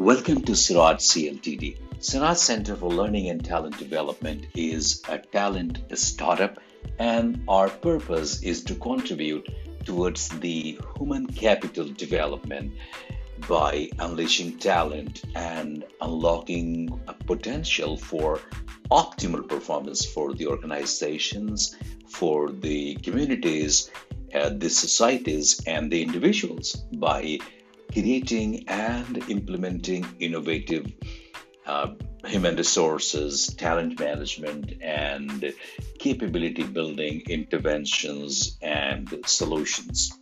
Welcome to Siraj CLTD. Siraj Center for Learning and Talent Development is a talent startup, and our purpose is to contribute towards the human capital development by unleashing talent and unlocking a potential for optimal performance for the organizations, for the communities, uh, the societies, and the individuals by creating and implementing innovative uh, human resources, talent management, and capability building interventions and solutions.